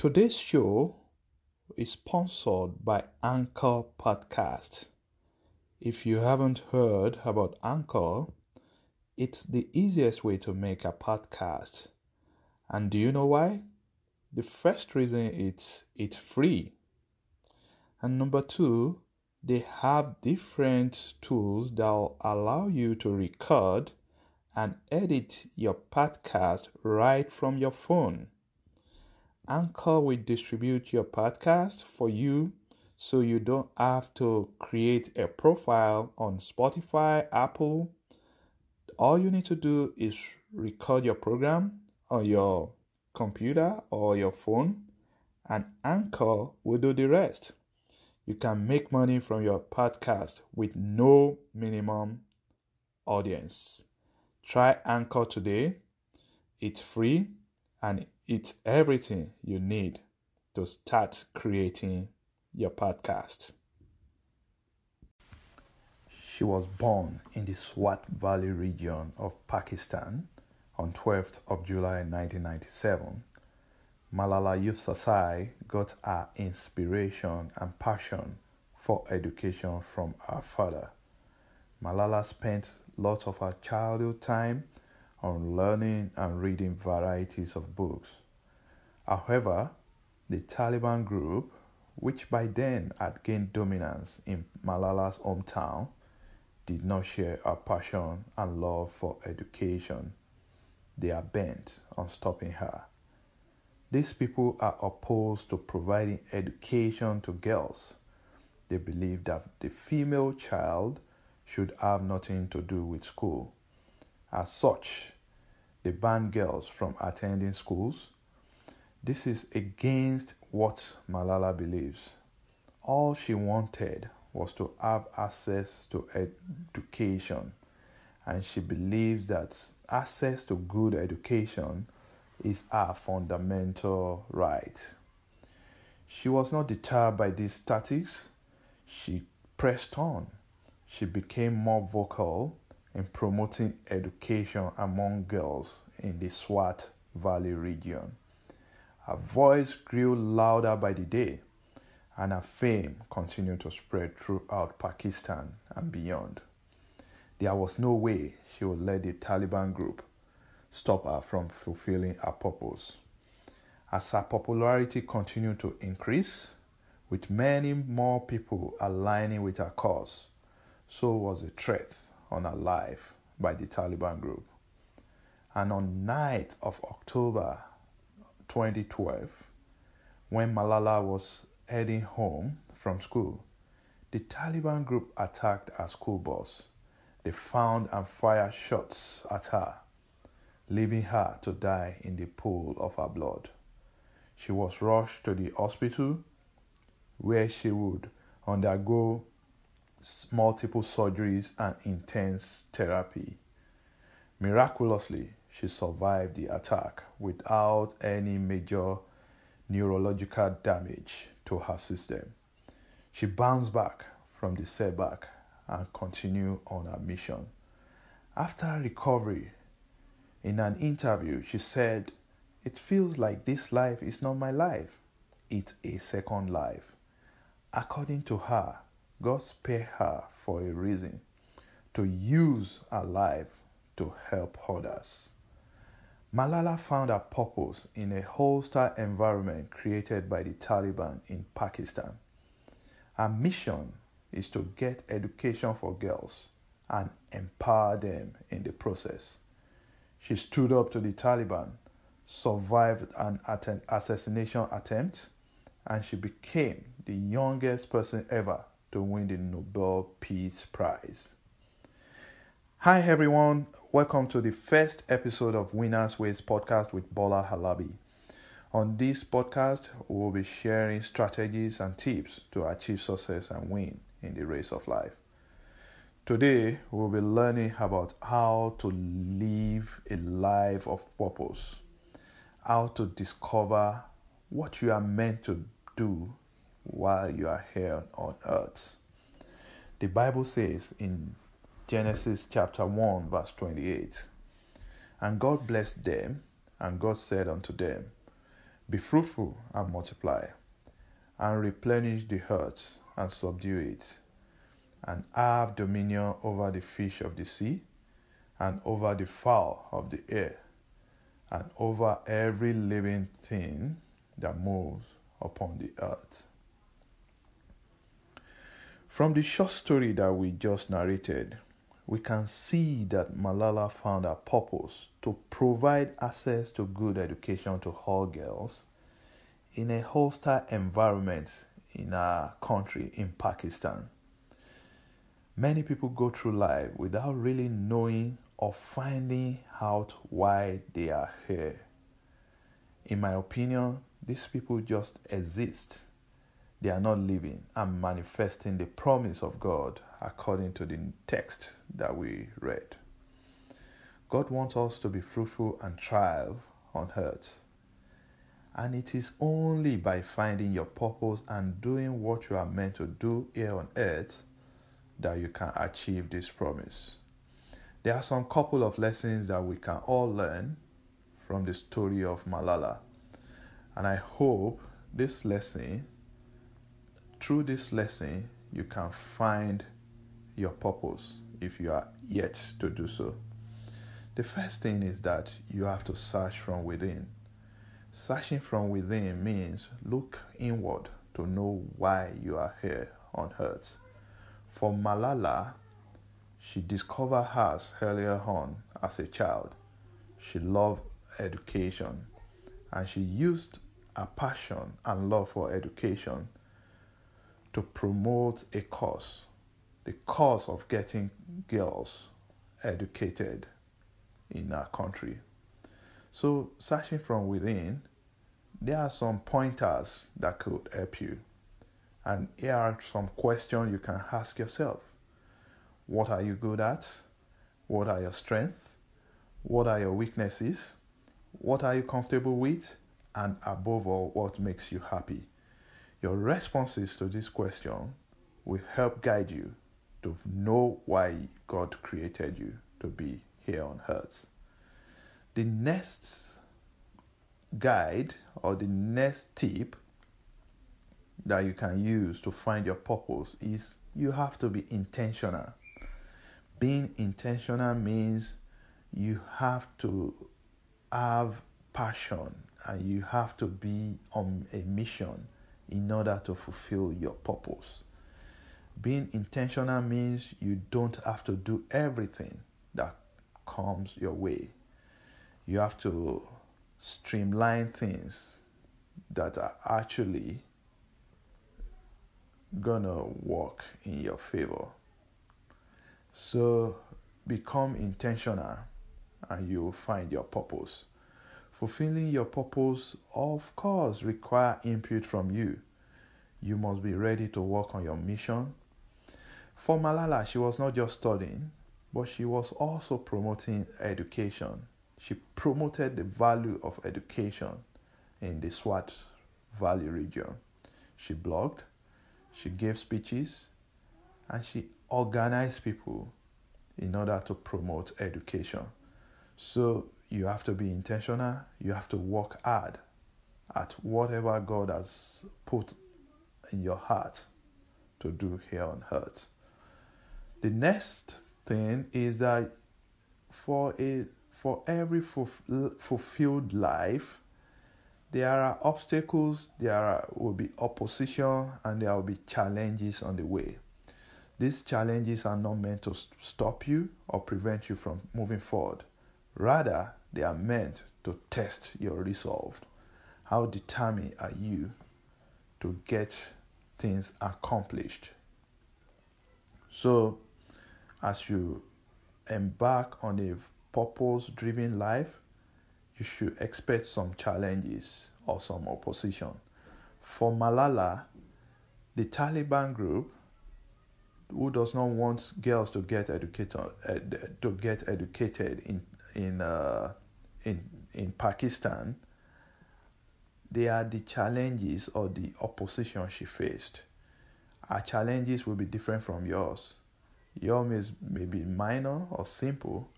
Today's show is sponsored by Anchor Podcast. If you haven't heard about Anchor, it's the easiest way to make a podcast. And do you know why? The first reason it's it's free. And number 2, they have different tools that allow you to record and edit your podcast right from your phone. Anchor will distribute your podcast for you so you don't have to create a profile on Spotify, Apple. All you need to do is record your program on your computer or your phone, and Anchor will do the rest. You can make money from your podcast with no minimum audience. Try Anchor today. It's free and it's everything you need to start creating your podcast. She was born in the Swat Valley region of Pakistan on 12th of July 1997. Malala Yousafzai got her inspiration and passion for education from her father. Malala spent lots of her childhood time on learning and reading varieties of books. However, the Taliban group, which by then had gained dominance in Malala's hometown, did not share her passion and love for education. They are bent on stopping her. These people are opposed to providing education to girls. They believe that the female child should have nothing to do with school. As such, they ban girls from attending schools. This is against what Malala believes. All she wanted was to have access to education, and she believes that access to good education is our fundamental right. She was not deterred by these tactics. She pressed on. She became more vocal in promoting education among girls in the Swat Valley region. Her voice grew louder by the day, and her fame continued to spread throughout Pakistan and beyond. There was no way she would let the Taliban group stop her from fulfilling her purpose. As her popularity continued to increase, with many more people aligning with her cause, so was the threat on her life by the Taliban group. And on 9th of October 2012, when Malala was heading home from school, the Taliban group attacked her school bus. They found and fired shots at her leaving her to die in the pool of her blood. She was rushed to the hospital where she would undergo multiple surgeries and intense therapy. Miraculously, she survived the attack without any major neurological damage to her system. She bounced back from the setback and continued on her mission. After recovery, in an interview, she said, It feels like this life is not my life, it's a second life. According to her, God spared her for a reason to use her life to help others. Malala found her purpose in a hostile environment created by the Taliban in Pakistan. Her mission is to get education for girls and empower them in the process. She stood up to the Taliban, survived an assassination attempt, and she became the youngest person ever to win the Nobel Peace Prize. Hi everyone, welcome to the first episode of Winners Ways podcast with Bola Halabi. On this podcast, we will be sharing strategies and tips to achieve success and win in the race of life. Today, we'll be learning about how to live a life of purpose, how to discover what you are meant to do while you are here on earth. The Bible says in Genesis chapter 1, verse 28 And God blessed them, and God said unto them, Be fruitful and multiply, and replenish the earth and subdue it, and have dominion over the fish of the sea, and over the fowl of the air, and over every living thing that moves upon the earth. From the short story that we just narrated, we can see that Malala found a purpose to provide access to good education to all girls in a hostile environment in our country, in Pakistan. Many people go through life without really knowing or finding out why they are here. In my opinion, these people just exist they are not living and manifesting the promise of God according to the text that we read. God wants us to be fruitful and thrive on earth. And it is only by finding your purpose and doing what you are meant to do here on earth that you can achieve this promise. There are some couple of lessons that we can all learn from the story of Malala. And I hope this lesson through this lesson, you can find your purpose if you are yet to do so. The first thing is that you have to search from within. Searching from within means look inward to know why you are here on earth. For Malala, she discovered hers earlier on as a child. She loved education and she used a passion and love for education to promote a cause, the cause of getting girls educated in our country. So, searching from within, there are some pointers that could help you. And here are some questions you can ask yourself What are you good at? What are your strengths? What are your weaknesses? What are you comfortable with? And above all, what makes you happy? Your responses to this question will help guide you to know why God created you to be here on earth. The next guide or the next tip that you can use to find your purpose is you have to be intentional. Being intentional means you have to have passion and you have to be on a mission in order to fulfill your purpose. Being intentional means you don't have to do everything that comes your way. You have to streamline things that are actually gonna work in your favor. So become intentional and you will find your purpose. Fulfilling your purpose, of course, require input from you. You must be ready to work on your mission. For Malala, she was not just studying, but she was also promoting education. She promoted the value of education in the Swat Valley region. She blogged, she gave speeches, and she organized people in order to promote education. So you have to be intentional, you have to work hard at whatever God has put in your heart to do here on earth. The next thing is that for a for every fulfilled life, there are obstacles, there will be opposition, and there will be challenges on the way. These challenges are not meant to stop you or prevent you from moving forward. Rather, they are meant to test your resolve. How determined are you to get things accomplished? So, as you embark on a purpose driven life, you should expect some challenges or some opposition. For Malala, the Taliban group, who does not want girls to get educated, to get educated in in uh, in in Pakistan, they are the challenges or the opposition she faced. Our challenges will be different from yours. Yours may, may be minor or simple,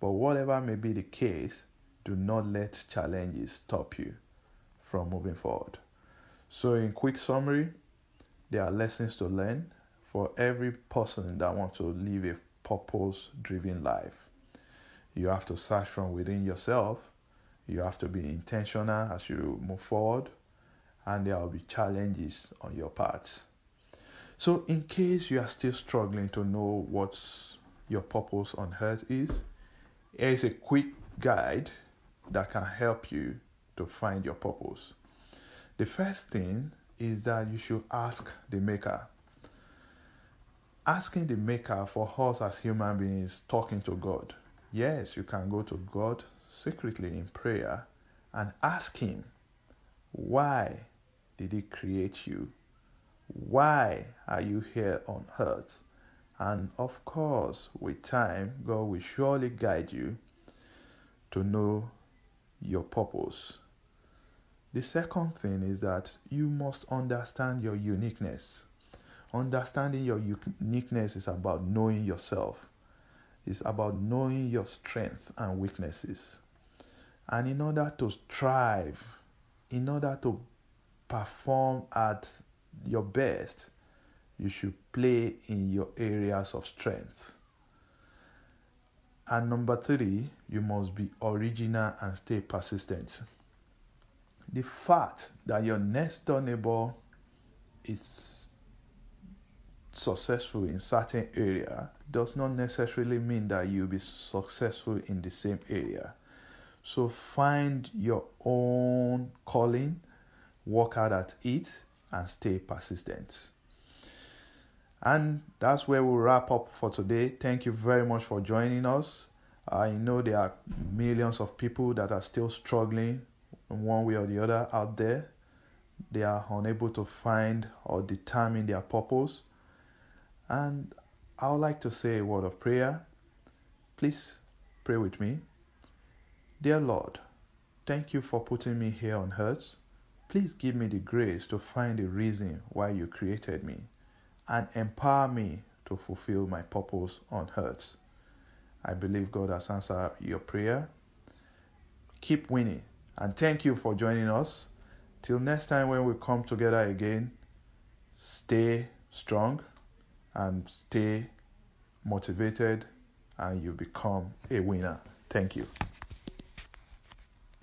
but whatever may be the case, do not let challenges stop you from moving forward. So, in quick summary, there are lessons to learn for every person that wants to live a purpose driven life. You have to search from within yourself. You have to be intentional as you move forward, and there will be challenges on your path. So, in case you are still struggling to know what your purpose on earth is, here is a quick guide that can help you to find your purpose. The first thing is that you should ask the Maker. Asking the Maker for us as human beings, talking to God. Yes, you can go to God secretly in prayer and ask Him, Why did He create you? Why are you here on earth? And of course, with time, God will surely guide you to know your purpose. The second thing is that you must understand your uniqueness. Understanding your uniqueness is about knowing yourself, it's about knowing your strengths and weaknesses. And in order to strive, in order to perform at your best, you should play in your areas of strength. And number three, you must be original and stay persistent. The fact that your next door neighbor is successful in certain area does not necessarily mean that you'll be successful in the same area. So find your own calling, work hard at it, and stay persistent. And that's where we'll wrap up for today. Thank you very much for joining us. I know there are millions of people that are still struggling in one way or the other out there. They are unable to find or determine their purpose. And I would like to say a word of prayer. Please pray with me. Dear Lord, thank you for putting me here on earth. Please give me the grace to find the reason why you created me and empower me to fulfill my purpose on earth. I believe God has answered your prayer. Keep winning and thank you for joining us. Till next time when we come together again, stay strong and stay motivated and you become a winner. Thank you.